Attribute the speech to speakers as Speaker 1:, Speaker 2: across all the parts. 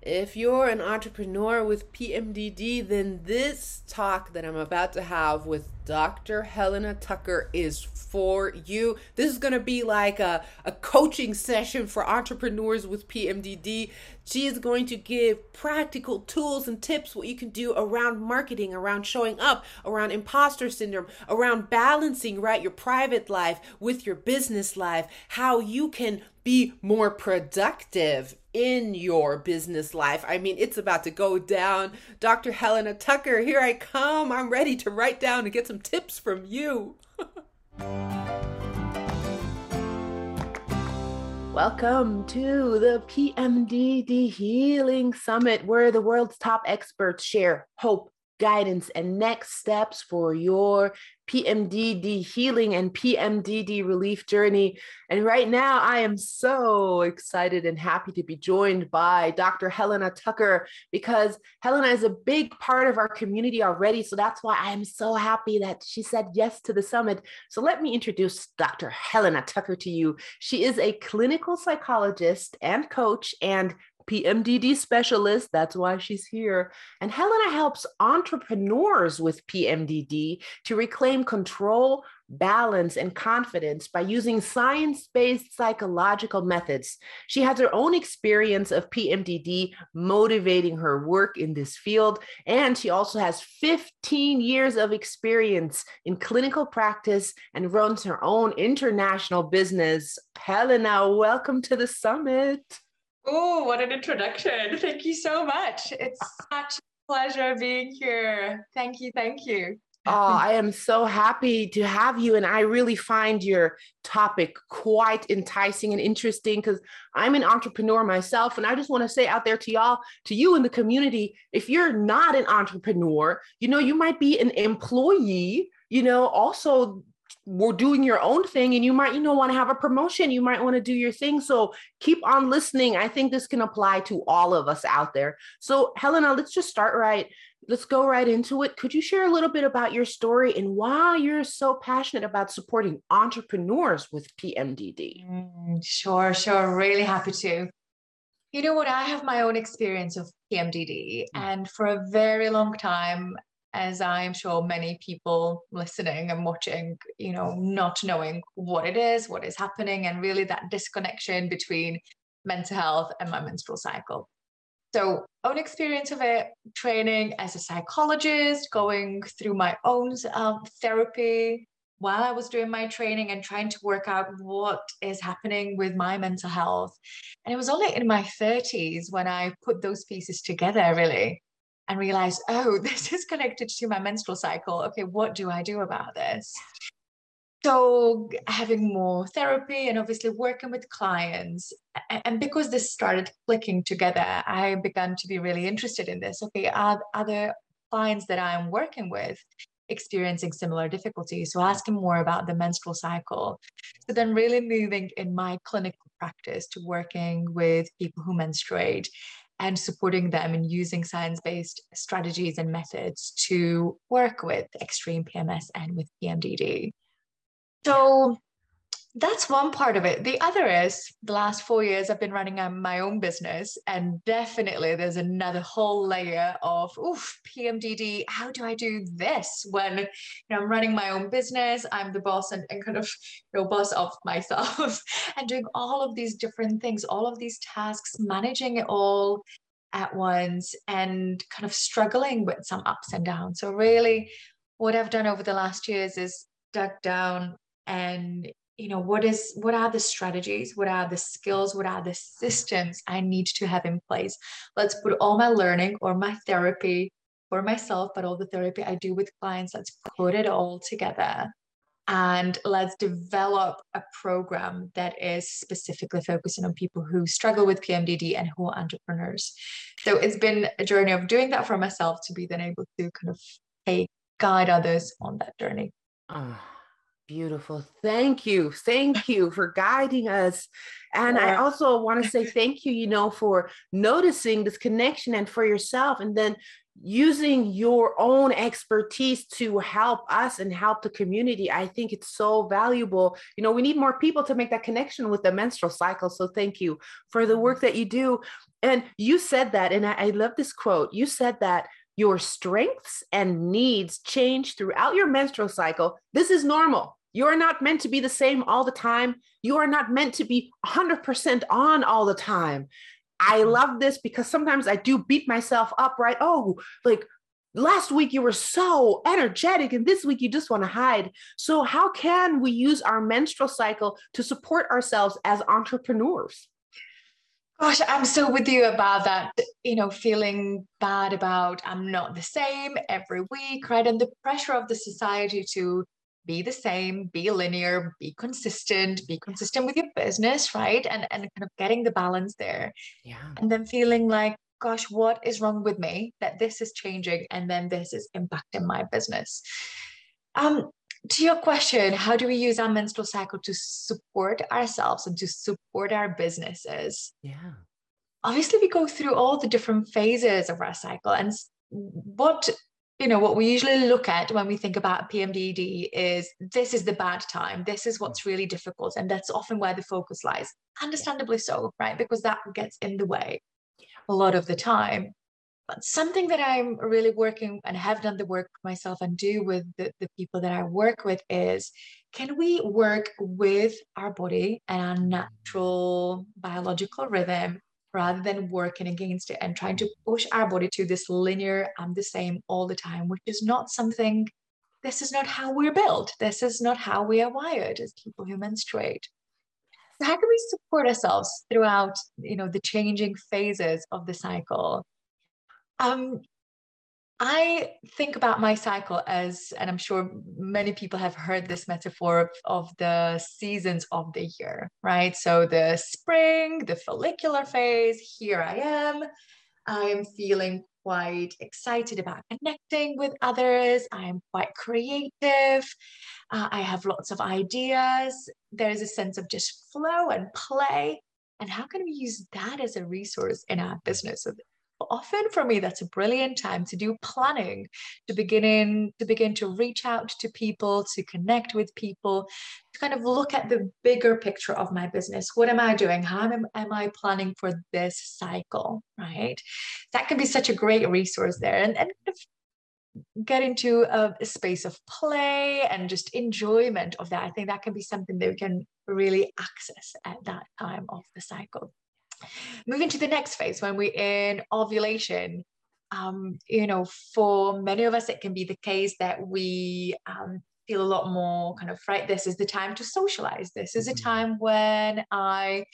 Speaker 1: If you're an entrepreneur with PMDD, then this talk that I'm about to have with Dr. Helena Tucker is for you. This is going to be like a, a coaching session for entrepreneurs with PMDD. She is going to give practical tools and tips what you can do around marketing, around showing up, around imposter syndrome, around balancing right your private life with your business life, how you can be more productive in your business life. I mean, it's about to go down. Dr. Helena Tucker, here I come. I'm ready to write down and get some tips from you. Welcome to the PMDD Healing Summit, where the world's top experts share hope, guidance, and next steps for your PMDD healing and PMDD relief journey. And right now, I am so excited and happy to be joined by Dr. Helena Tucker because Helena is a big part of our community already. So that's why I am so happy that she said yes to the summit. So let me introduce Dr. Helena Tucker to you. She is a clinical psychologist and coach and PMDD specialist. That's why she's here. And Helena helps entrepreneurs with PMDD to reclaim control, balance, and confidence by using science based psychological methods. She has her own experience of PMDD motivating her work in this field. And she also has 15 years of experience in clinical practice and runs her own international business. Helena, welcome to the summit.
Speaker 2: Oh, what an introduction. Thank you so much. It's such a pleasure being here. Thank you. Thank you.
Speaker 1: Oh, I am so happy to have you. And I really find your topic quite enticing and interesting because I'm an entrepreneur myself. And I just want to say out there to y'all, to you in the community, if you're not an entrepreneur, you know, you might be an employee, you know, also we're doing your own thing and you might you know want to have a promotion you might want to do your thing. So keep on listening. I think this can apply to all of us out there. So helena let's just start right let's go right into it. Could you share a little bit about your story and why you're so passionate about supporting entrepreneurs with pmdd
Speaker 2: mm, sure sure really happy to. You know what i have my own experience of pmdd mm. and for a very long time as I'm sure many people listening and watching, you know, not knowing what it is, what is happening, and really that disconnection between mental health and my menstrual cycle. So, own experience of it, training as a psychologist, going through my own um, therapy while I was doing my training and trying to work out what is happening with my mental health. And it was only in my 30s when I put those pieces together, really and realize, oh, this is connected to my menstrual cycle. Okay, what do I do about this? So, having more therapy and obviously working with clients. And because this started clicking together, I began to be really interested in this. Okay, are other clients that I'm working with experiencing similar difficulties? So, asking more about the menstrual cycle. So, then really moving in my clinical practice to working with people who menstruate and supporting them in using science based strategies and methods to work with extreme PMS and with PMDD. So that's one part of it. The other is the last four years I've been running um, my own business, and definitely there's another whole layer of oof, PMDD. How do I do this when you know I'm running my own business? I'm the boss and, and kind of know boss of myself, and doing all of these different things, all of these tasks, managing it all at once, and kind of struggling with some ups and downs. So really, what I've done over the last years is dug down and you know what is what are the strategies? What are the skills? What are the systems i need to have in place? Let's put all my learning or my therapy for myself but all the therapy i do with clients let's put it all together. And let's develop a program that is specifically focusing on people who struggle with PMDD and who are entrepreneurs. So it's been a journey of doing that for myself to be then able to kind of hey, guide others on that journey.
Speaker 1: Oh, Beautiful. Thank you. Thank you for guiding us. And I also want to say thank you, you know, for noticing this connection and for yourself. And then using your own expertise to help us and help the community i think it's so valuable you know we need more people to make that connection with the menstrual cycle so thank you for the work that you do and you said that and i, I love this quote you said that your strengths and needs change throughout your menstrual cycle this is normal you are not meant to be the same all the time. You are not meant to be 100% on all the time. I mm. love this because sometimes I do beat myself up, right? Oh, like last week you were so energetic and this week you just want to hide. So, how can we use our menstrual cycle to support ourselves as entrepreneurs?
Speaker 2: Gosh, I'm so with you about that, you know, feeling bad about I'm not the same every week, right? And the pressure of the society to be the same, be linear, be consistent, be consistent with your business, right? And and kind of getting the balance there.
Speaker 1: Yeah.
Speaker 2: And then feeling like, gosh, what is wrong with me that this is changing and then this is impacting my business. Um, to your question, how do we use our menstrual cycle to support ourselves and to support our businesses?
Speaker 1: Yeah.
Speaker 2: Obviously, we go through all the different phases of our cycle. And what you know what we usually look at when we think about PMDD is this is the bad time this is what's really difficult and that's often where the focus lies. Understandably so right? Because that gets in the way a lot of the time. But something that i'm really working and have done the work myself and do with the, the people that i work with is can we work with our body and our natural biological rhythm rather than working against it and trying to push our body to this linear I'm the same all the time, which is not something, this is not how we're built. This is not how we are wired as people who menstruate. So how can we support ourselves throughout, you know, the changing phases of the cycle? Um, I think about my cycle as, and I'm sure many people have heard this metaphor of, of, the seasons of the year, right? So the spring, the follicular phase, here I am. I am feeling quite excited about connecting with others. I am quite creative. Uh, I have lots of ideas. There's a sense of just flow and play. And how can we use that as a resource in our business? Often for me that's a brilliant time to do planning to begin in, to begin to reach out to people to connect with people to kind of look at the bigger picture of my business what am i doing how am, am i planning for this cycle right that can be such a great resource there and, and get into a, space of play and just enjoyment of that. I think that can be something that we can really access at that time of the cycle. Moving to the next phase when we're in ovulation, um, you know, for many of us, it can be the case that we um, feel a lot more kind of right. This is the time to socialize. This is a mm-hmm. time when I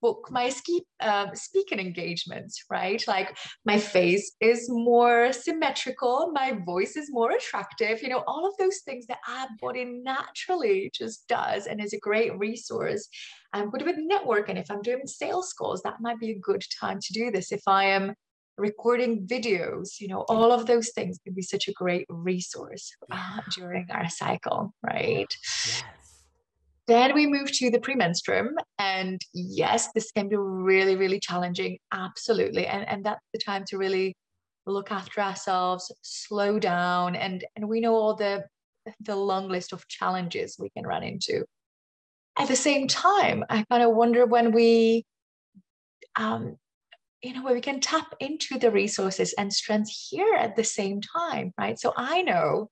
Speaker 2: book my ski, uh, speaking engagements, right? Like my face is more symmetrical, my voice is more attractive, you know, all of those things that our body naturally just does and is a great resource. I'm good with networking. If I'm doing sales calls, that might be a good time to do this. If I am recording videos, you know, all of those things can be such a great resource uh, during our cycle, right? Yes. Then we move to the premenstruum. And yes, this can be really, really challenging. Absolutely. And, and that's the time to really look after ourselves, slow down. And, and we know all the, the long list of challenges we can run into. At the same time, I kind of wonder when we, um, you know, where we can tap into the resources and strengths here at the same time, right? So I know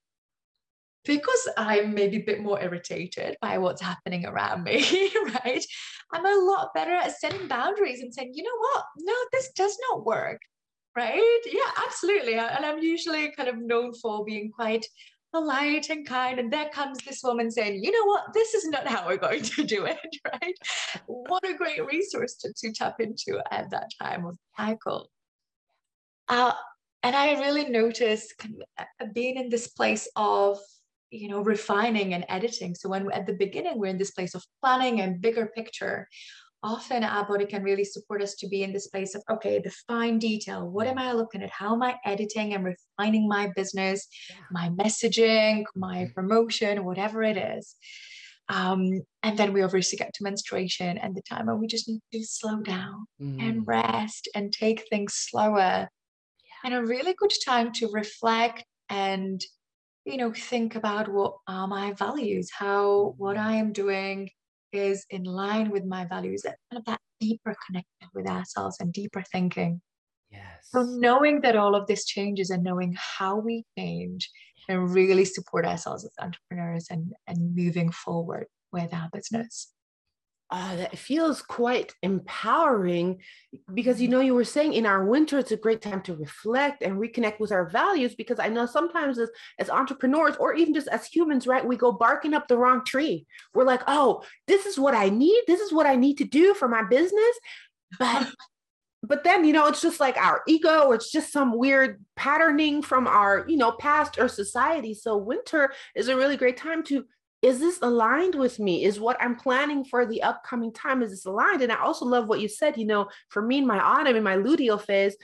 Speaker 2: because I'm maybe a bit more irritated by what's happening around me, right? I'm a lot better at setting boundaries and saying, you know what? No, this does not work, right? Yeah, absolutely. And I'm usually kind of known for being quite polite and kind. And there comes this woman saying, you know what? This is not how we're going to do it, right? What a great resource to, to tap into at that time of cycle. Uh, and I really noticed uh, being in this place of you know refining and editing so when at the beginning we're in this place of planning and bigger picture often our body can really support us to be in this place of okay the fine detail what am i looking at how am i editing and refining my business my messaging my mm-hmm. promotion whatever it is Um, and then we obviously get to menstruation and the time when we just need to slow down mm. and rest and take things slower. Yeah. And a really good time to reflect and, you know, think about what are my values, how what I am doing is in line with my values, that kind of that deeper connection with ourselves and deeper thinking.
Speaker 1: Yes.
Speaker 2: So knowing that all of this changes and knowing how we change and really support ourselves as entrepreneurs and, and moving forward with our business.
Speaker 1: Uh, that feels quite empowering because you mm-hmm. know you were saying in our winter it's a great time to reflect and reconnect with our values because i know sometimes as, as entrepreneurs or even just as humans right we go barking up the wrong tree. We're like oh this is what i need. This is what i need to do for my business. But but then you know it's just like our ego or it's just some weird patterning from our you know past or society. So winter is a really great time to is this aligned with me is what i'm planning for the upcoming time is this aligned and i also love what you said you know for me in my autumn in my luteal phase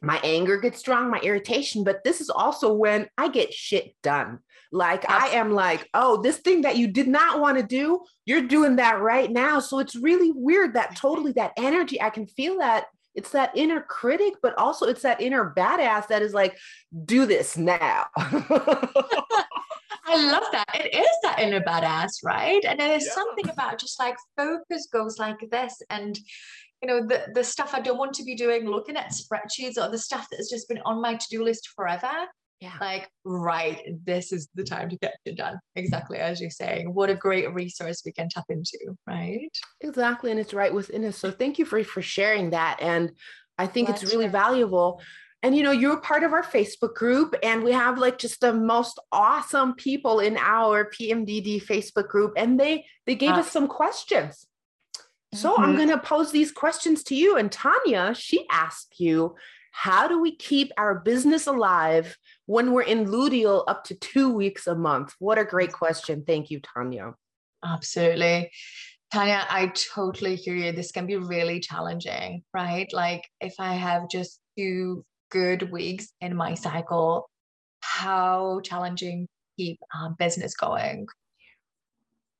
Speaker 1: my anger gets strong my irritation but this is also when i get shit done like Absolutely. I am like, oh, this thing that you did not want to do, you're doing that right now. So it's really weird that totally that energy, I can feel that it's that inner critic, but also it's that inner badass that is like, do this now.
Speaker 2: I love that. It is that inner badass, right? And there's yeah. something about just like focus goes like this and you know the the stuff I don't want to be doing, looking at spreadsheets or the stuff that's just been on my to-do list forever
Speaker 1: yeah.
Speaker 2: Like, right, this is the time to get it done. Exactly as you're saying. What a great resource we can tap into, right?
Speaker 1: Exactly. And it's right within us. So thank you for, for sharing that. And I think it's really valuable. And you know, you're part of our Facebook group, and we have like just the most awesome people in our PMDD Facebook group, and they they gave us some questions. So mm-hmm. I'm going to pose these questions to you. And Tanya, she asked you, how do we keep our business alive when we're in luteal up to two weeks a month? What a great question. Thank you, Tanya.
Speaker 2: Absolutely. Tanya, I totally hear you. This can be really challenging, right? Like if I have just two good weeks in my cycle, how challenging keep um, business going.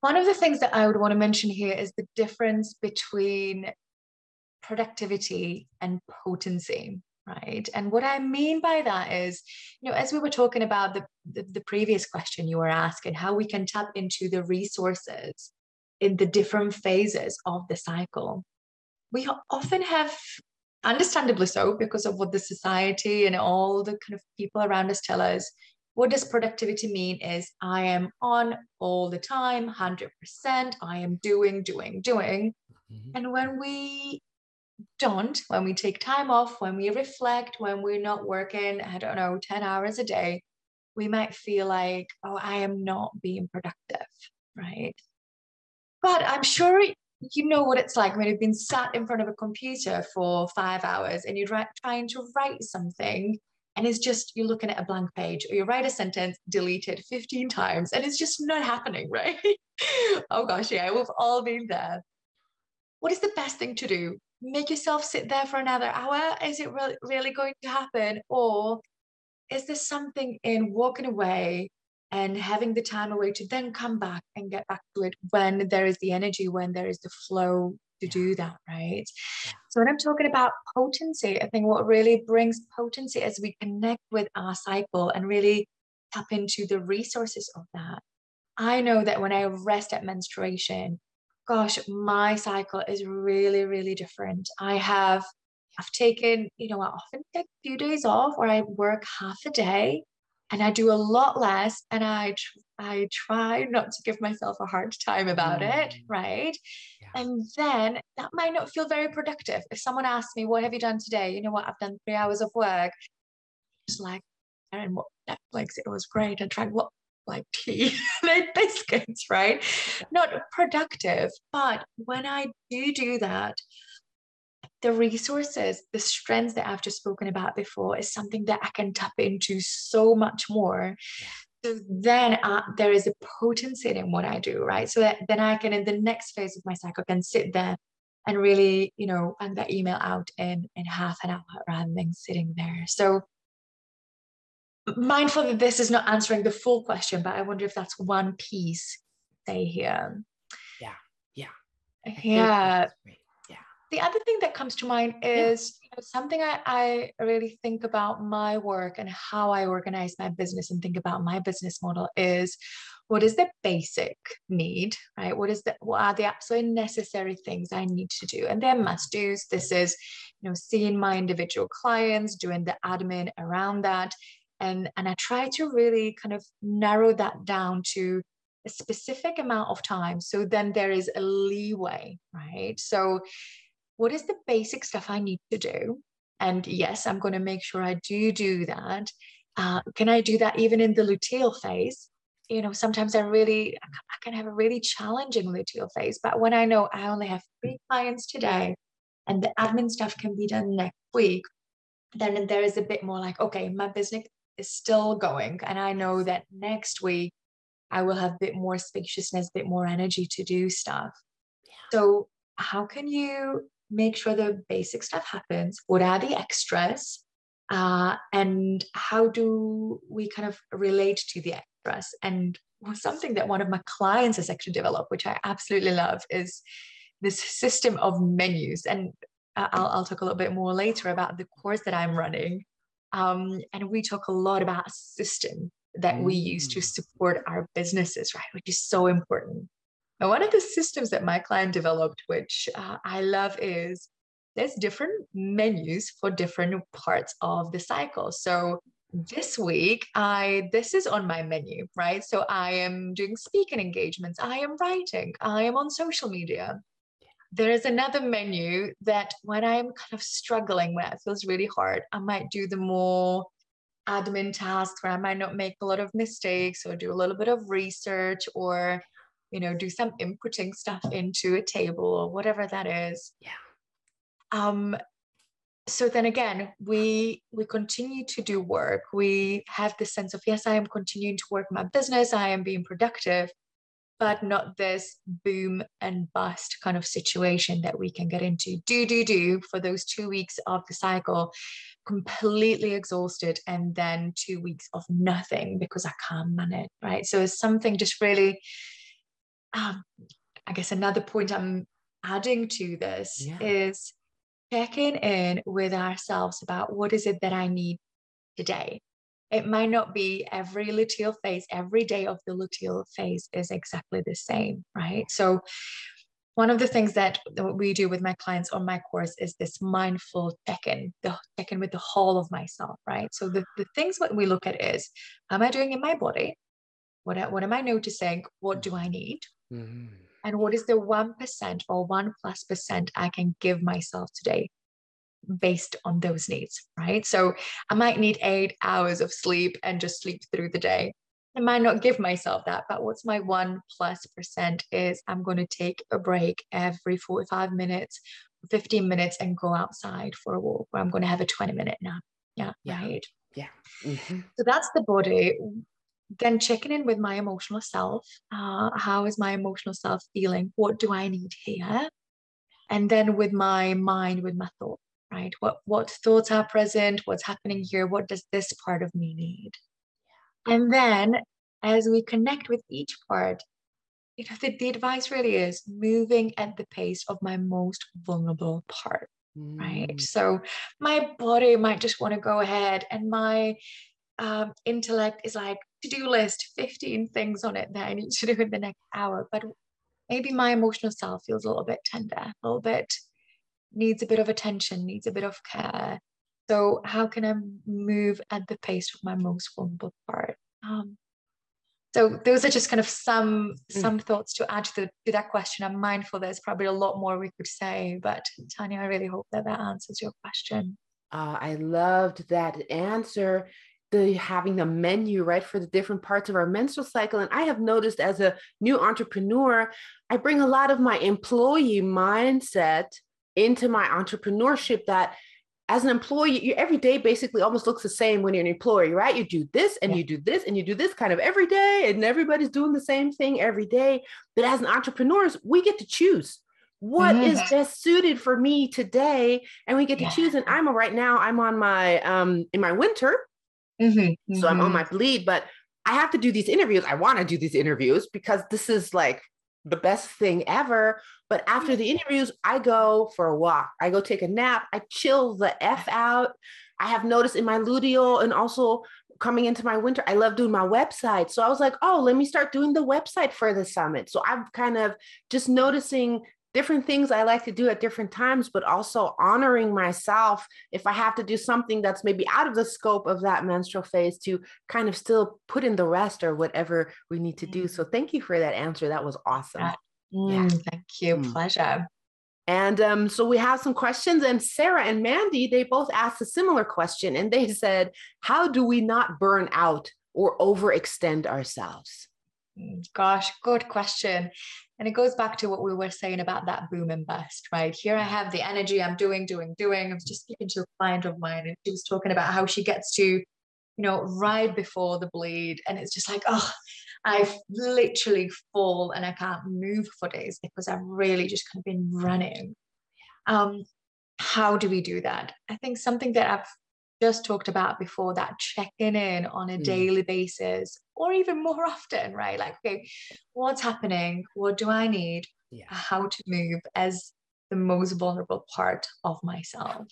Speaker 2: One of the things that I would want to mention here is the difference between productivity and potency right? And what i mean by that is you know as we were talking about the, the, the previous question you were asking how we can tap into the resources in the different phases of the cycle. We often have understandably so because of what the society and all the kind of people around us tell us what does productivity mean is i am on all the time 100% i am doing doing doing. Mm-hmm. and when we don't, when we take time off, when we reflect, when we're not working, I don't know, 10 hours a day, we might feel like, oh, I am not being productive, right? But I'm sure you know what it's like when you've been sat in front of a computer for five hours and you're trying to write something and it's just you're looking at a blank page or you write a sentence delete it 15 times and it's just not happening right oh gosh yeah we've all been there what is the best thing to do make yourself sit there for another hour? Is it really, really going to happen? Or is there something in walking away and having the time away to then come back and get back to it when there is the energy, when there is the flow to do that, right? So when I'm talking about potency, I think what really brings potency as we connect with our cycle and really tap into the resources of that. I know that when I rest at menstruation, gosh, my cycle is really, really different. I have, I've taken, you know, I often take a few days off or I work half a day and I do a lot less and I, I try not to give myself a hard time about mm. it, right? Yeah. And then that might not feel very productive. If someone asks me, what have you done today? You know what, I've done three hours of work. Just like, and what Netflix, it was great. And tried what like tea and biscuits, right? Not productive. But when I do do that, the resources, the strengths that I've just spoken about before is something that I can tap into so much more. So then uh, there is a potency in what I do, right? So that then I can, in the next phase of my cycle, can sit there and really, you know, and that email out in in half an hour rather than sitting there. So mindful that this is not answering the full question, but I wonder if that's one piece they hear.
Speaker 1: Yeah. Yeah.
Speaker 2: Yeah. Yeah. The other thing that comes to mind is yeah. you know, something I, I really think about my work and how I organize my business and think about my business model is what is the basic need, right? What is the what are the absolutely necessary things I need to do? And they're must do's. This is, you know, seeing my individual clients, doing the admin around that. And, and I try to really kind of narrow that down to a specific amount of time. So then there is a leeway, right? So what is the basic stuff I need to do? And yes, I'm going to make sure I do do that. Uh, can I do that even in the luteal phase? you know, sometimes I really, I can have a really challenging luteal phase. But when I know I only have three clients today and the admin stuff can be done next week, then there is a bit more like, okay, my business is still going. And I know that next week I will have a bit more spaciousness, a bit more energy to do stuff. Yeah. So, how can you make sure the basic stuff happens? What are the extras? Uh, and how do we kind of relate to the extras? And something that one of my clients has actually developed, which I absolutely love, is this system of menus. And I'll, I'll talk a little bit more later about the course that I'm running. Um, and we talk a lot about a system that we use to mm. support our businesses, right? Which is so important. And one of the systems that my client developed, which uh, I love, is there's different menus for different parts of the cycle. So this week, I this is on my menu, right? So I am doing speaking engagements, I am writing, I am on social media. There is another menu that when I'm kind of struggling, where it feels really hard, I might do the more admin tasks where I might not make a lot of mistakes or do a little bit of research or you know do some inputting stuff into a table or whatever that is.
Speaker 1: Yeah.
Speaker 2: Um, so then again we we continue to do work. We have the sense of yes i am continuing to work my business. I am being productive but not this boom and bust kind of situation that we can get into do do do for those two weeks of the cycle completely exhausted and then two weeks of nothing because i can't manage right so it's something just really um, i guess another point i'm adding to this yeah. is checking in with ourselves about what is it that I need today. It might not be every luteal phase, every day of the luteal phase is exactly the same, right? So, one of the things that we do with my clients on my course is this mindful check-in, the check-in with the whole of myself, right? So the, the things what we look at is, am I doing in my body? What, what am I noticing? What do I need? Mm-hmm and what is the 1% or 1 plus percent I can give myself today based on those needs, right? So I might need eight hours of sleep and just sleep through the day. I might not give myself that, but what's my one plus percent is I'm going to take a break every 45 minutes, 15 minutes and go outside for a walk where I'm going to have a 20 minute nap. Yeah, yeah. right.
Speaker 1: Yeah. Mm-hmm.
Speaker 2: So that's the body then checking in with my emotional self. Uh, how is my emotional self feeling? What do I need here? And then with my mind, with my thought, right? What what thoughts are present? What's happening here? What does this part of me need? And then as we connect with each part, you know, the, the advice really is moving at the pace of my most vulnerable part. Mm. Right. So my body might just want to go ahead and my um, intellect is like to-do list 15 things on it that i need to do in the next hour but maybe my emotional self feels a little bit tender a little bit needs a bit of attention needs a bit of care. So how can i move at the pace of my most vulnerable part? Um, so those are just kind of some mm. some thoughts to add to, the, to that question. I'm mindful there's probably a lot more we could say but tanya i really hope that that answers your question.
Speaker 1: Uh, i loved that answer. The having a menu right for the different parts of our menstrual cycle. And i have noticed as a new entrepreneur i bring a lot of my employee mindset into my entrepreneurship that as an employee you, every day basically almost looks the same when you're an employee right you do this and yeah. you do this and you do this kind of every day and everybody's doing the same thing every day but as an entrepreneurs we get to choose what mm-hmm. is best suited for me today and we get to yeah. choose and i'm a, right now i'm on my um in my winter
Speaker 2: Mm-hmm,
Speaker 1: so I'm on mm-hmm. my bleed, but I have to do these interviews. I want to do these interviews because this is like the best thing ever. But after the interviews, I go for a walk. I go take a nap. I chill the F out. I have noticed in my luteal and also coming into my winter, I love doing my website. So I was like, oh, let me start doing the website for the summit. So I'm kind of just noticing different things I like to do at different times, but also honoring myself if I have to do something that's maybe out of the scope of that menstrual phase to kind of still put in the rest or whatever we need to do. So thank you for that answer. That was awesome.
Speaker 2: Mm, yeah. Thank you. Mm. Pleasure.
Speaker 1: And um, so we have some questions, and Sarah and Mandy, they both asked a similar question, and they said, How do we not burn out or overextend ourselves?
Speaker 2: Mm, gosh, good question. And it goes back to what we were saying about that boom and bust, right? Here I have the energy, I'm doing, doing, doing. I was just speaking to a client of mine, and she was talking about how she gets to, you know, right before the bleed. And it's just like, oh, I literally fall and I can't move for days because I've really just kind of been running. Um, how do we do that? I think something that I've just talked about before that checking in on a mm. daily basis or even more often, right? Like, okay, what's happening? What do I need? Yeah. How to move as the most vulnerable part of myself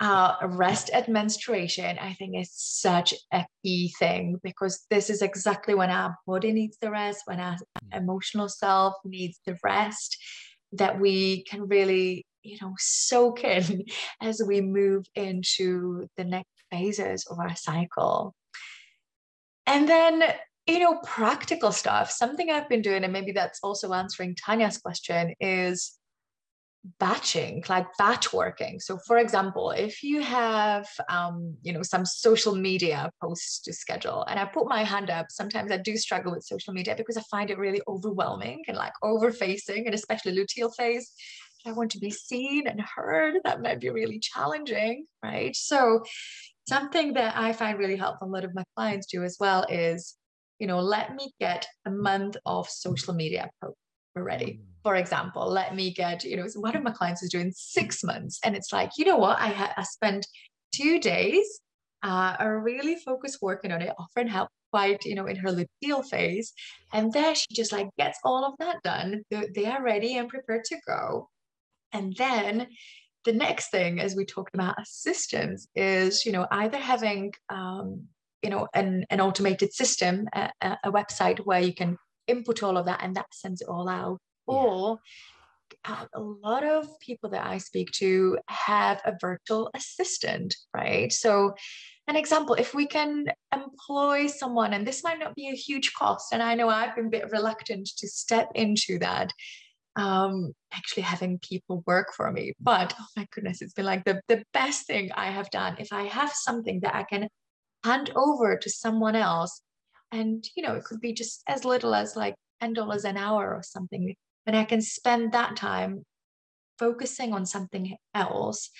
Speaker 2: uh, rest at menstruation, I think is such a key thing because this is exactly when our body needs the rest, when our mm. emotional self needs the rest, that we can really, you know, soak in as we move into the next phases of our cycle. And then, you know, practical stuff, something I've been doing, and maybe that's also answering Tanya's question, is batching like batch working. So for example if you have um, you know some social media posts to schedule and i put my hand up sometimes i do struggle with social media because i find it really overwhelming and like over facing and especially luteal phase i want to be seen and heard that might be really challenging right so something that i find really helpful a lot of my clients do as well is you know let me get a month of social media posts already for example, let me get, you know, one of my clients is doing six months. And it's like, you know what? I, ha- I spent two days uh, are really focused working on it, offering help quite, you know, in her luteal phase. And there she just like gets all of that done. They are ready and prepared to go. And then the next thing, as we talked about systems, is, you know, either having, um, you know, an, an automated system, a, a website where you can input all of that and that sends it all out or uh, a lot of people that I speak to have a virtual assistant, right? So, an example, if we can employ someone, and this might not be a huge cost, and I know I've been a bit reluctant to step into that, um, actually having people work for me. But oh my goodness, it's been like the, the best thing I have done. If I have something that I can hand over to someone else, and you know, it could be just as little as like $10 an hour or something and I can spend that time focusing on something else.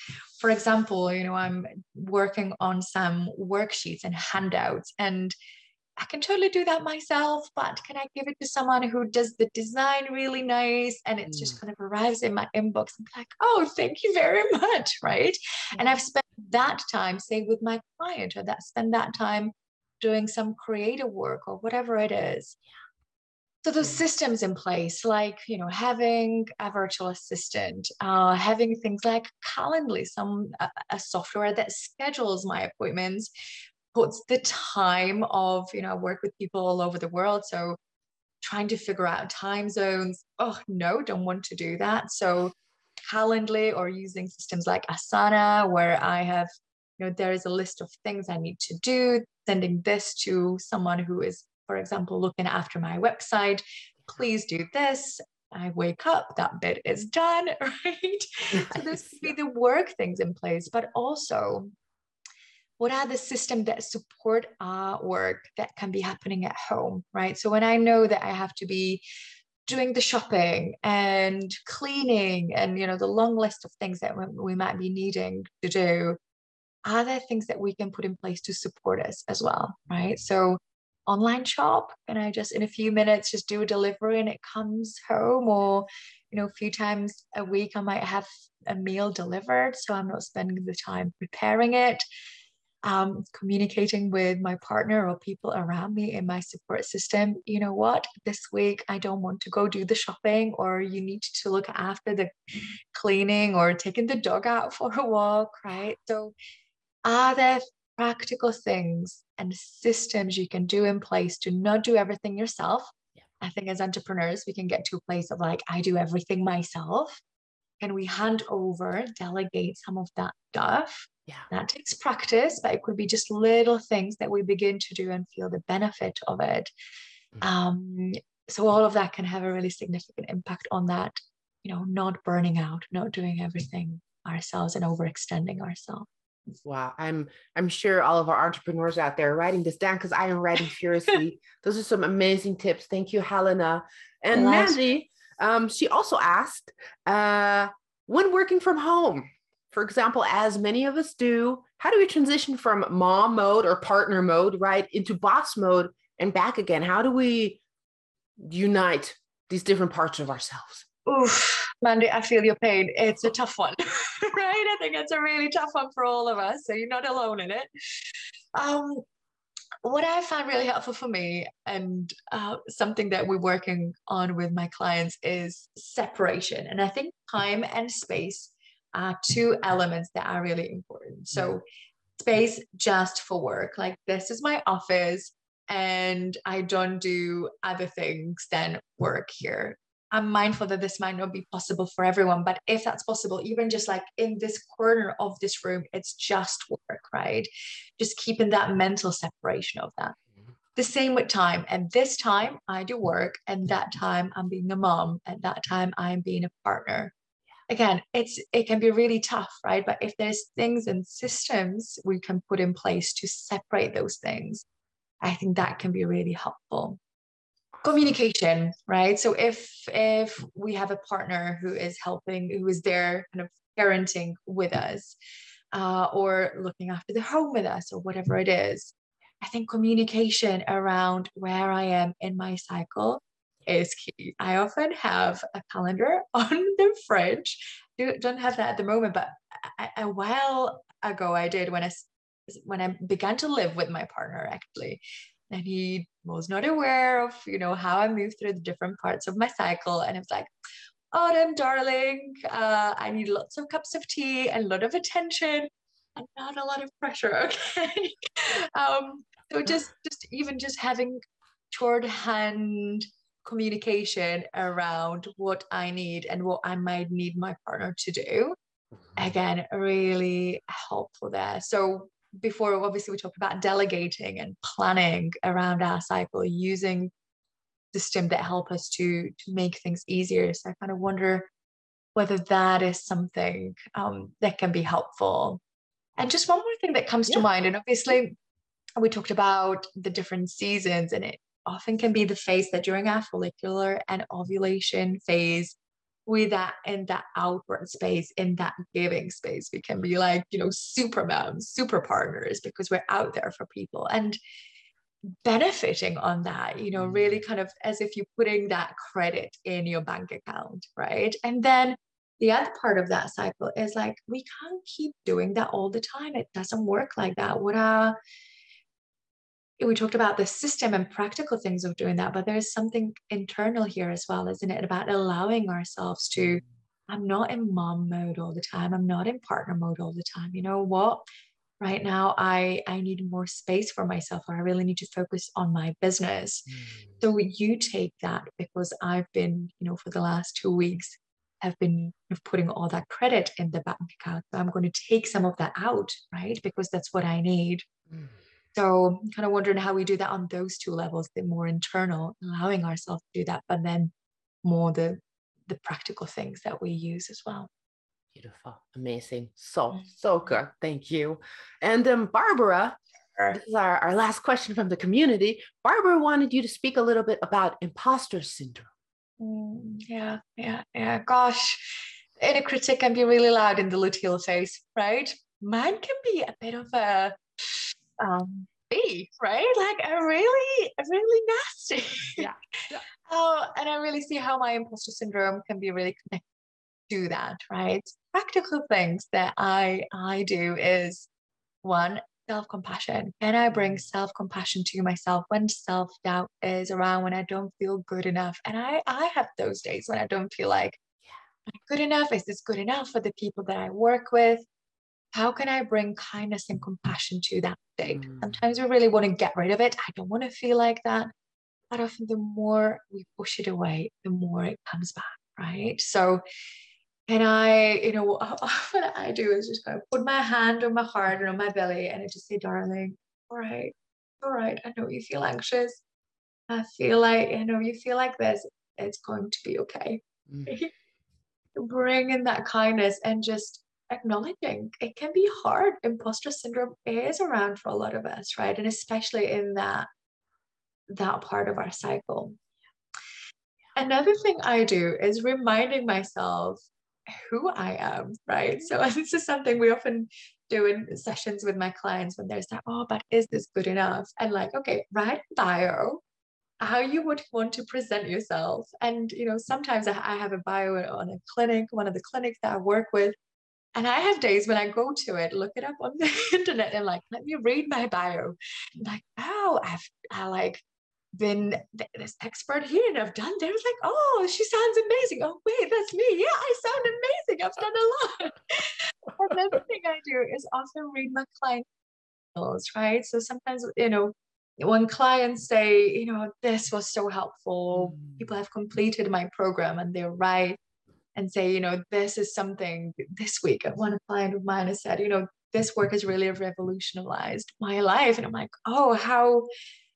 Speaker 2: For example, you know, I'm working on some worksheets and handouts and I can totally do that myself, but can I give it to someone who does the design really nice and it mm. just kind of arrives in my inbox and I'm like, oh, thank you very much, right? And I've spent that time, say, with my client, or that spend that time doing some creative work or whatever it is so those systems in place like you know having a virtual assistant uh, having things like calendly some uh, a software that schedules my appointments puts the time of you know I work with people all over the world so trying to figure out time zones oh no don't want to do that so calendly or using systems like asana where i have you know there is a list of things i need to do sending this to someone who is for example, looking after my website, please do this. I wake up, that bit is done, right? so this would be the work things in place, but also what are the systems that support our work that can be happening at home, right? So when I know that I have to be doing the shopping and cleaning and you know the long list of things that we might be needing to do are there things that we can put in place to support us as well right so online shop and I just in a few minutes just do a delivery and it comes home or you know a few times a week I might have a meal delivered so I'm not spending the time preparing it um, communicating with my partner or people around me in my support system. You know what? This week I don't want to go do the shopping, or you need to look after the cleaning or taking the dog out for a walk, right? So, are there practical things and systems you can do in place to not do everything yourself? Yeah. I think as entrepreneurs, we can get to a place of like, I do everything myself. Can we hand over, delegate some of that stuff?
Speaker 1: Yeah.
Speaker 2: That takes practice, but it could be just little things that we begin to do and feel the benefit of it. Mm-hmm. Um, so all of that can have a really significant impact on that, you know, not burning out, not doing everything ourselves and overextending ourselves.
Speaker 1: Wow, I'm I'm sure all of our entrepreneurs out there are writing this down because I am writing furiously. Those are some amazing tips. Thank you, Helena. And Mandy, um, she also asked, uh, when working from home, for example, as many of us do, how do we transition from mom mode or partner mode, right, into boss mode and back again? How do we unite these different parts of ourselves?
Speaker 2: Oof, Mandy, I feel your pain. It's a tough one, right? I think it's a really tough one for all of us. So you're not alone in it. Um, what I find really helpful for me and uh, something that we're working on with my clients is separation. And I think time and space are two elements that are really important. So, space just for work, like this is my office, and I don't do other things than work here. I'm mindful that this might not be possible for everyone, but if that's possible, even just like in this corner of this room, it's just work, right? Just keeping that mental separation of that. Mm-hmm. The same with time. And this time I do work, and that time I'm being a mom, and that time I'm being a partner again it's it can be really tough right? But if there's things and systems we can put in place to separate those things i think that can be really helpful. Communication right? So if if we have a partner who is helping who is there kind of parenting with us uh, or looking after the home with us or whatever it is i think communication around where i am in my cycle is key. I often have a calendar on the fridge. Do, don't have that at the moment, but a, a while ago I did when I when I began to live with my partner actually, and he was not aware of you know how I move through the different parts of my cycle, and it was like, autumn, darling, uh, I need lots of cups of tea and a lot of attention and not a lot of pressure. Okay, um, so just just even just having shorthand communication around what I need and what I might need my partner to do. Mm-hmm. Again, really helpful there. So before obviously we talked about delegating and planning around our cycle using system that help us to to make things easier so i kind of wonder whether that is something um, that can be helpful and just one more thing that comes yeah. to mind and obviously we talked about the different seasons and it often can be the phase that during our follicular and ovulation phase, with that in that outward space, in that giving space, we can be like, you know, super moms, super partners because we're out there for people and benefiting on that, you know, really mm-hmm. kind of as if you're putting that credit in your bank account, right? And then the other part of that cycle is like, we can't keep doing that all the time. It doesn't work like that. What are we talked about the system and practical things of doing that, but there's something internal here as well, isn't it? About allowing ourselves to, I'm not in mom mode all the time. I'm not in partner mode all the time. You know what? Right now, I I need more space for myself, or I really need to focus on my business. Mm. So you take that because I've been, you know, for the last two weeks, have been putting all that credit in the bank account. So I'm going to take some of that out, right? Because that's what I need. Mm so kind of wondering how we do that on those two levels, the more internal, allowing ourselves to do that, but then more the the practical things that we use as well.
Speaker 1: Beautiful, amazing, so mm. so good. Thank you. And then um, Barbara, this is our, our last question from the community. Barbara wanted you to speak a little bit about imposter syndrome.
Speaker 2: Mm, yeah, yeah, yeah. Gosh, inner critic can be really loud in the luteal phase, right? Mine can be a bit of a um, be right? Like a really, really nasty.
Speaker 1: Yeah. yeah.
Speaker 2: oh, and I really see how my imposter syndrome can be really connected to that, right? Practical things that I I do is one self compassion? Can I bring mm. self compassion to myself when self doubt is around, when I don't feel good enough? And I, I have those days when I don't feel like I'm good enough. Is this good enough for the people that I work with? How can I bring kindness and compassion to that state? Mm. Sometimes we really want to get rid of it. I don't want to feel like that. But often, the more we push it away, the more it comes back, right? So, and I, you know, what I do is just kind of put my hand on my heart and on my belly and I just say, darling, all right, all right. I know you feel anxious. I feel like, you know, you feel like this. It's going to be okay. Mm. Bring in that kindness and just acknowledging it can be hard. Imposter syndrome is around for a lot of us, right? And especially in that that part of our cycle. Another thing I do is reminding myself who I am, right? So this is something we often do in sessions with my clients when there's that, oh, but is this good enough? And like, okay, write bio, how you would want to present yourself. And, you know, sometimes I have a bio on a clinic, one of the clinics that I work with. And I have days when I go to it, look it up on the internet and like, let me read my bio. I'm like, oh, I've I like been this expert here and I've done there. It's like, oh, she sounds amazing. Oh, wait, that's me. Yeah, I sound amazing. I've done a lot. Another thing I do is also read my client right? So sometimes, you know, when clients say, you know, this was so helpful, mm. people have completed my program and they're right and say, you know, this is something this week. One client of mine has said, you know, this work has really revolutionized my life. And I'm like, oh, how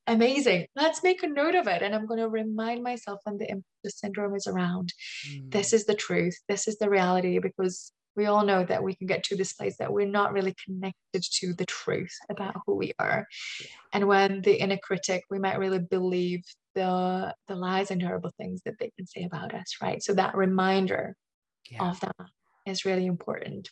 Speaker 2: amazing. Let's make a note of it. And I'm going to remind myself when the imposter syndrome is around. Mm. This is the truth. This is the reality because we all know that we can get to this place that we're not really connected to the truth about who we are. Yeah. And when the inner critic, we might really believe the the lies and horrible things that they can say about us, right? So that reminder yeah. of that is really important.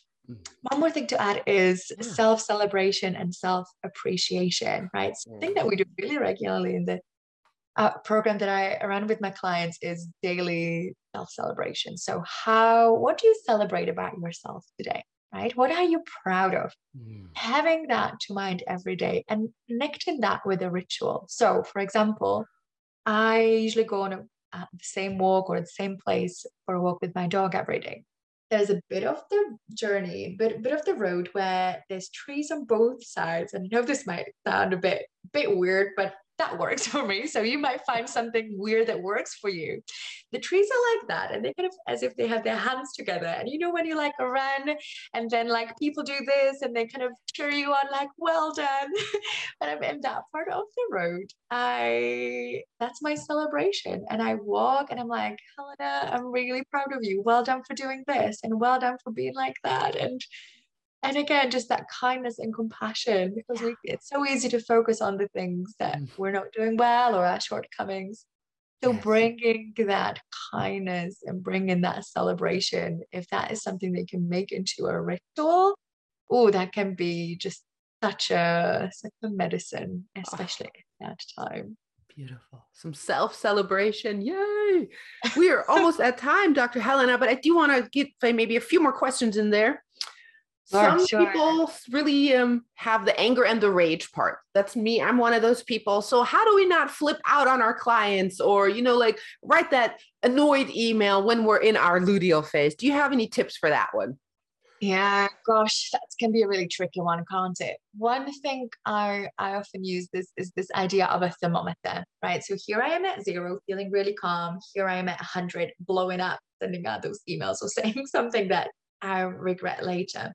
Speaker 2: One more thing to add is yeah. self celebration and self appreciation, right? Something that we do really regularly in the uh, program that I run with my clients is daily self celebration. So, how, what do you celebrate about yourself today? Right? What are you proud of? Mm. Having that to mind every day and connecting that with a ritual. So, for example, I usually go on a, uh, the same walk or the same place for a walk with my dog every day there's a bit of the journey, bit bit of the road where there's trees on both sides. And I know this might sound a bit bit weird, but that works for me. So you might find something weird that works for you. The trees are like that, and they kind of as if they have their hands together. And you know when you like run, and then like people do this, and they kind of cheer you on, like "Well done." but I'm in that part of the road. I that's my celebration, and I walk, and I'm like, Helena, I'm really proud of you. Well done for doing this, and well done for being like that, and and again just that kindness and compassion because we, it's so easy to focus on the things that mm. we're not doing well or our shortcomings so yes. bringing that kindness and bringing that celebration if that is something that you can make into a ritual oh that can be just such a such a medicine especially oh. at that time
Speaker 1: Beautiful. Some self celebration. Yay. We are almost at time, Dr. Helena, but I do want to get maybe a few more questions in there. Some sure. people really um, have the anger and the rage part. That's me. I'm one of those people. So how do we not flip out on our clients or, you know, like write that annoyed email when we're in our luteal phase? Do you have any tips for that one?
Speaker 2: Yeah, gosh, that can be a really tricky one, can't it? One thing I, I often use this is this idea of a thermometer, right? So here I am at zero, feeling really calm. Here I am at 100, blowing up, sending out those emails or saying something that I regret later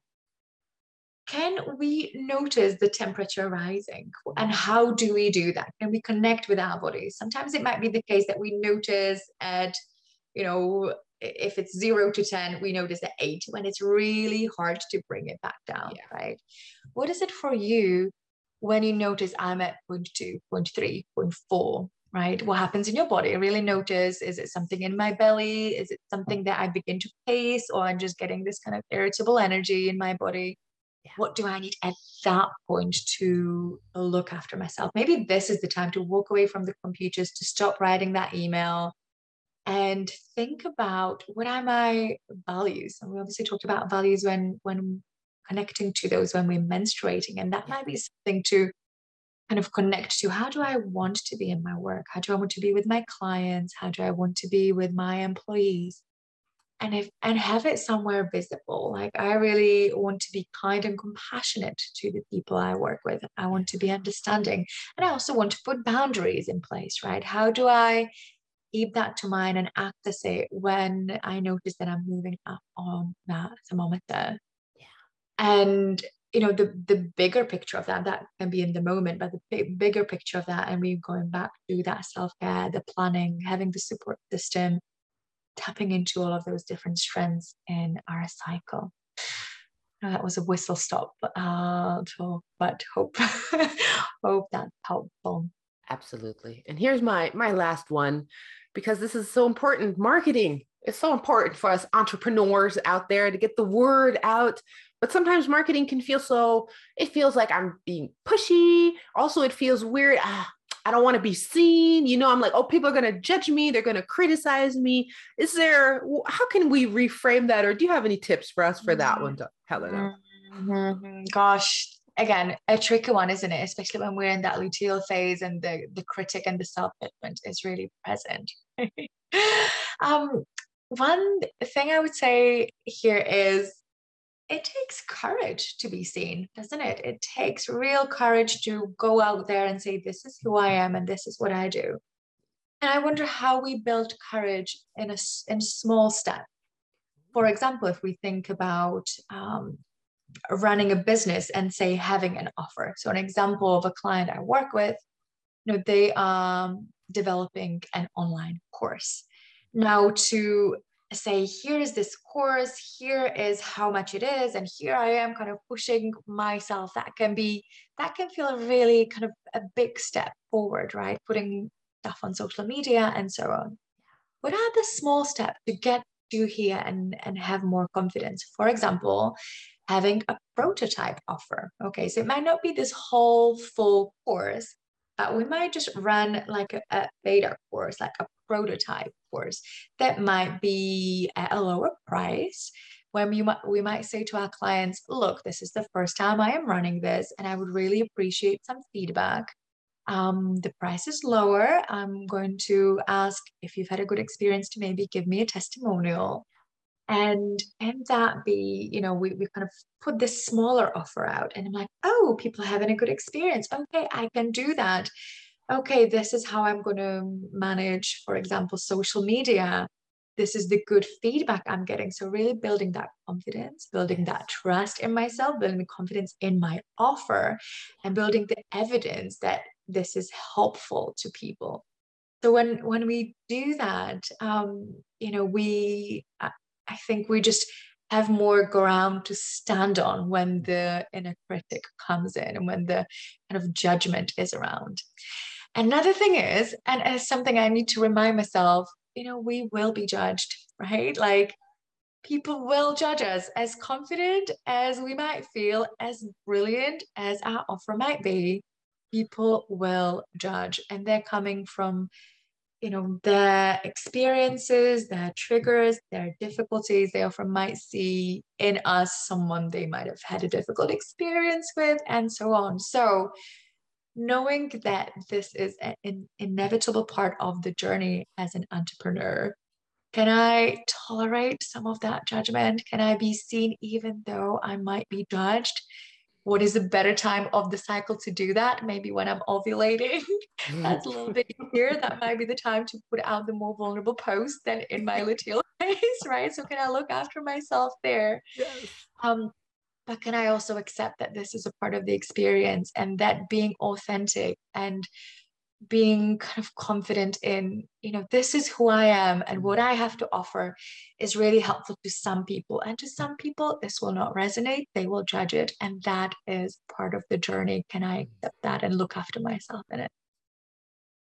Speaker 2: can we notice the temperature rising? And how do we do that? Can we connect with our bodies? Sometimes it might be the case that we notice at you know if it's 0 to 10 we notice at 8 when it's really hard to bring it back down yeah. right? What is it for you when you notice i'm at point 2 point 3 point 4 right? What happens in your body? I really notice is it something in my belly? Is it something that i begin to pace or i'm just getting this kind of irritable energy in my body what do I need at that point to look after myself? Maybe this is the time to walk away from the computers, to stop writing that email and think about what are my values. And we obviously talked about values when when connecting to those when we're menstruating. And that might be something to kind of connect to how do I want to be in my work? How do I want to be with my clients? How do I want to be with my employees? And if and have it somewhere visible. Like I really want to be kind and compassionate to the people I work with. I want to be understanding. And I also want to put boundaries in place, right? How do I keep that to mind and act access it when I notice that I'm moving up on that thermometer? Yeah. And you know the the bigger picture of that that can be in the moment but the big, bigger picture of that and we're going back to that self-care the planning having the support system tapping into all of those different strengths in our cycle now, that was a whistle stop uh, but hope hope that's helpful
Speaker 1: absolutely and here's my my last one because this is so important marketing is so important for us entrepreneurs out there to get the word out but sometimes marketing can feel so, it feels like I'm being pushy. Also, it feels weird. Ah, I don't want to be seen. You know, I'm like, oh, people are going to judge me. They're going to criticize me. Is there, how can we reframe that? Or do you have any tips for us for that one, Helena?
Speaker 2: Mm-hmm. Gosh, again, a tricky one, isn't it? Especially when we're in that luteal phase and the, the critic and the self judgment is really present. um, one thing I would say here is it takes courage to be seen, doesn't it? It takes real courage to go out there and say, This is who I am and this is what I do. And I wonder how we build courage in a, in small steps. For example, if we think about um, running a business and say having an offer. So, an example of a client I work with, you know, they are um, developing an online course. Now, to say here is this course here is how much it is and here i am kind of pushing myself. That can be that can feel really kind of a big step forward right? Putting stuff on social media and so on. What are the small steps to get to here and and have more confidence? For example having a prototype offer okay? So it might not be this whole full course uh, we might just run like a, a, beta course, like a prototype course that might be at a lower price. When we might, we might say to our clients, look, this is the first time I am running this, and I would really appreciate some feedback. Um, the price is lower. I'm going to ask if you've had a good experience to maybe give me a testimonial and and that be you know we, we kind of put this smaller offer out and i'm like oh people are having a good experience. Okay i can do that. Okay this is how i'm going to manage for example social media. This is the good feedback i'm getting. So really building that confidence building that trust in myself building the confidence in my offer and building the evidence that this is helpful to people. So when when we do that um, you know we uh, I think we just have more ground to stand on when the inner critic comes in and when the kind of judgment is around. Another thing is, and as something I need to remind myself, you know, we will be judged, right? Like people will judge us as confident as we might feel, as brilliant as our offer might be. People will judge, and they're coming from you know their experiences their triggers their difficulties they often might see in us someone they might have had a difficult experience with and so on. So knowing that this is an inevitable part of the journey as an entrepreneur can i tolerate some of that judgment? Can i be seen even though i might be judged what is a better time of the cycle to do that? Maybe when I'm ovulating. That's a little bit easier. That might be the time to put out the more vulnerable post than in my luteal phase, right? So can I look after myself there? Yes. Um, but can I also accept that this is a part of the experience and that being authentic and being kind of confident in, you know, this is who I am and what I have to offer is really helpful to some people. And to some people, this will not resonate. They will judge it. And that is part of the journey. Can I accept that and look after myself in it?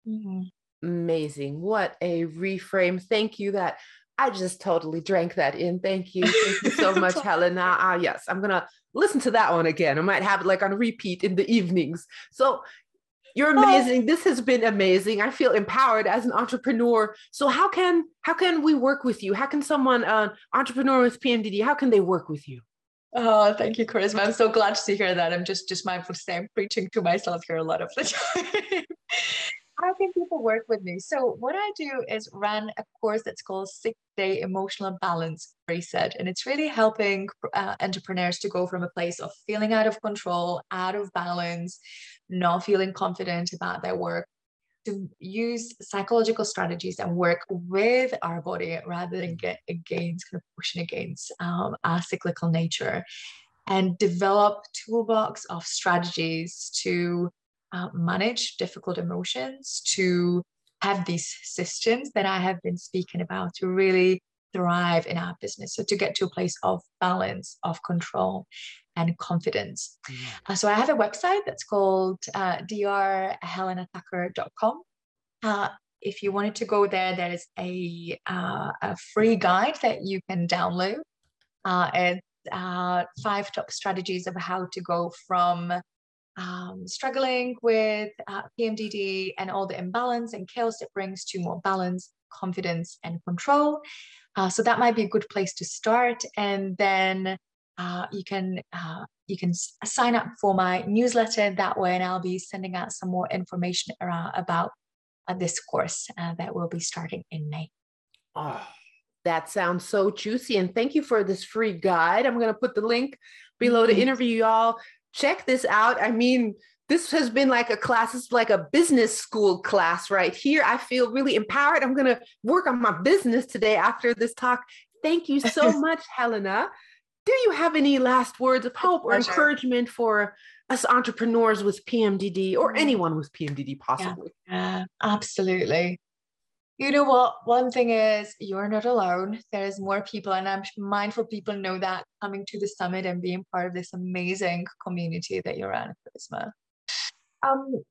Speaker 1: Mm-hmm. Amazing. What a reframe. Thank you. That I just totally drank that in. Thank you. Thank you so much, Helena. Ah, yes, I'm going to listen to that one again. I might have it like on repeat in the evenings. So, you're amazing. This has been amazing. I feel empowered as an entrepreneur. So how can how can we work with you? How can someone uh, entrepreneur with PMDD? How can they work with you?
Speaker 2: Oh, thank you, Charisma. I'm so glad to hear that. I'm just just mindful to say I'm preaching to myself here a lot of the time. How can people work with me? So what I do is run a course that's called Six Day Emotional Balance Reset, and it's really helping uh, entrepreneurs to go from a place of feeling out of control, out of balance, not feeling confident about their work, to use psychological strategies and work with our body rather than get against kind of pushing against um, our cyclical nature and develop toolbox of strategies to uh, manage difficult emotions to have these systems that i have been speaking about to really thrive in our business so to get to a place of balance of control and confidence. Mm. Uh, so I have a website that's called uh, drhelenatucker.com. Uh, if you wanted to go there, there is a, uh, a free guide that you can download. Uh, it's uh, five top strategies of how to go from um, struggling with uh, PMDD and all the imbalance and chaos it brings to more balance, confidence, and control. Uh, so that might be a good place to start. And then uh, you can uh, you can sign up for my newsletter that way, and I'll be sending out some more information around about uh, this course uh, that will be starting in May.
Speaker 1: Oh, that sounds so juicy, and thank you for this free guide. I'm going to put the link below mm-hmm. to interview y'all. Check this out. I mean, this has been like a class it's like a business school class right here i feel really empowered i'm going to work on my business today after this talk thank you so much helena do you have any last words of hope or encouragement for us entrepreneurs with PMDD or anyone with PMDD possibly?
Speaker 2: Yeah, absolutely. You know what? One thing is you're not alone. There's more people, and I'm mindful people know that coming to the summit and being part of this amazing community that you're in, Charisma. Um,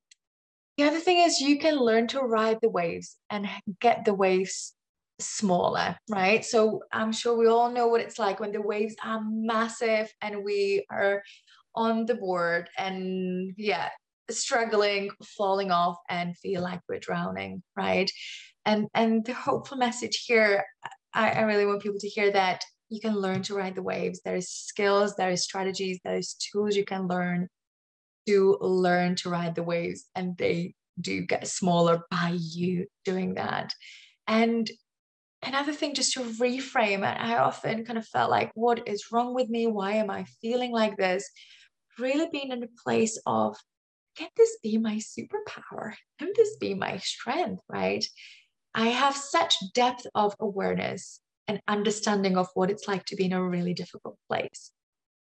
Speaker 2: the other thing is you can learn to ride the waves and get the waves smaller, right? So I'm sure we all know what it's like when the waves are massive and we are on the board and yeah, struggling, falling off and feel like we're drowning, right? And and the hopeful message here, I, I really want people to hear that you can learn to ride the waves. There is skills, there is strategies, there is tools you can learn to learn to ride the waves, and they do get smaller by you doing that. And another thing just to reframe it i often kind of felt like what is wrong with me? Why am i feeling like this? Really being in a place of can this be my superpower? Can this be my strength? Right i have such depth of awareness and understanding of what it's like to be in a really difficult place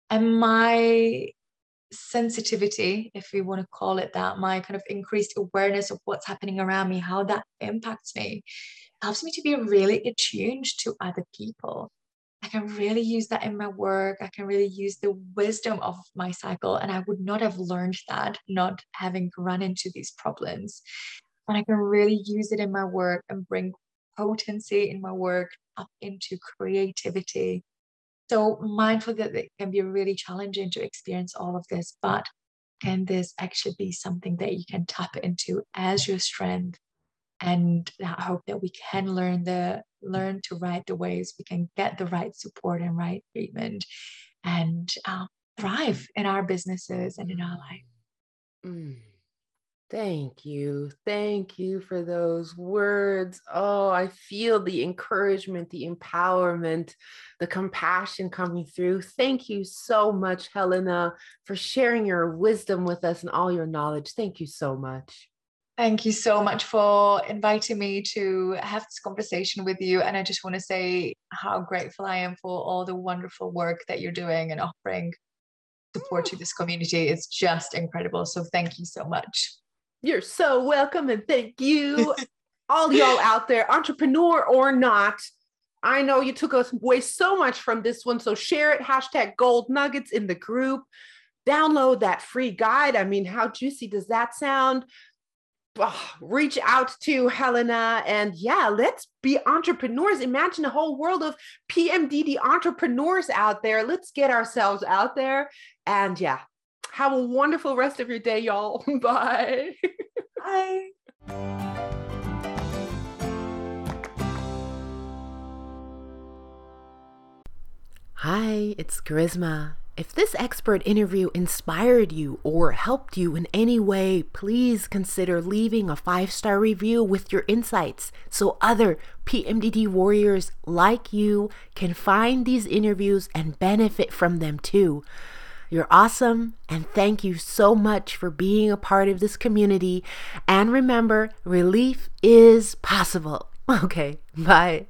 Speaker 2: and my sensitivity if we want to call it that my kind of increased awareness of what's happening around me how that impacts me helps me to be really attuned to other people. I can really use that in my work. I can really use the wisdom of my cycle. And I would not have learned that not having run into these problems. And I can really use it in my work and bring potency in my work up into creativity. So mindful that it can be really challenging to experience all of this, but can this actually be something that you can tap into as your strength and I hope that we can learn the learn to ride the waves. We can get the right support and right treatment, and uh, thrive in our businesses and in our life.
Speaker 1: Mm. Thank you. Thank you for those words. Oh, I feel the encouragement, the empowerment, the compassion coming through. Thank you so much, Helena, for sharing your wisdom with us and all your knowledge. Thank you so much.
Speaker 2: Thank you so much for inviting me to have this conversation with you. And I just want to say how grateful I am for all the wonderful work that you're doing and offering support to mm. this community. It's just incredible. So thank you so much.
Speaker 1: You're so welcome. And thank you, all y'all out there, entrepreneur or not. I know you took us away so much from this one. So share it, hashtag gold nuggets in the group. Download that free guide. I mean, how juicy does that sound? oh, reach out to Helena and yeah, let's be entrepreneurs. Imagine a whole world of PMDD entrepreneurs out there. Let's get ourselves out there and yeah, have a wonderful rest of your day, y'all. Bye.
Speaker 2: Bye.
Speaker 1: Hi, it's Charisma. If this expert interview inspired you or helped you in any way, please consider leaving a five star review with your insights so other PMDD warriors like you can find these interviews and benefit from them too. You're awesome, and thank you so much for being a part of this community. And remember, relief is possible. Okay, bye.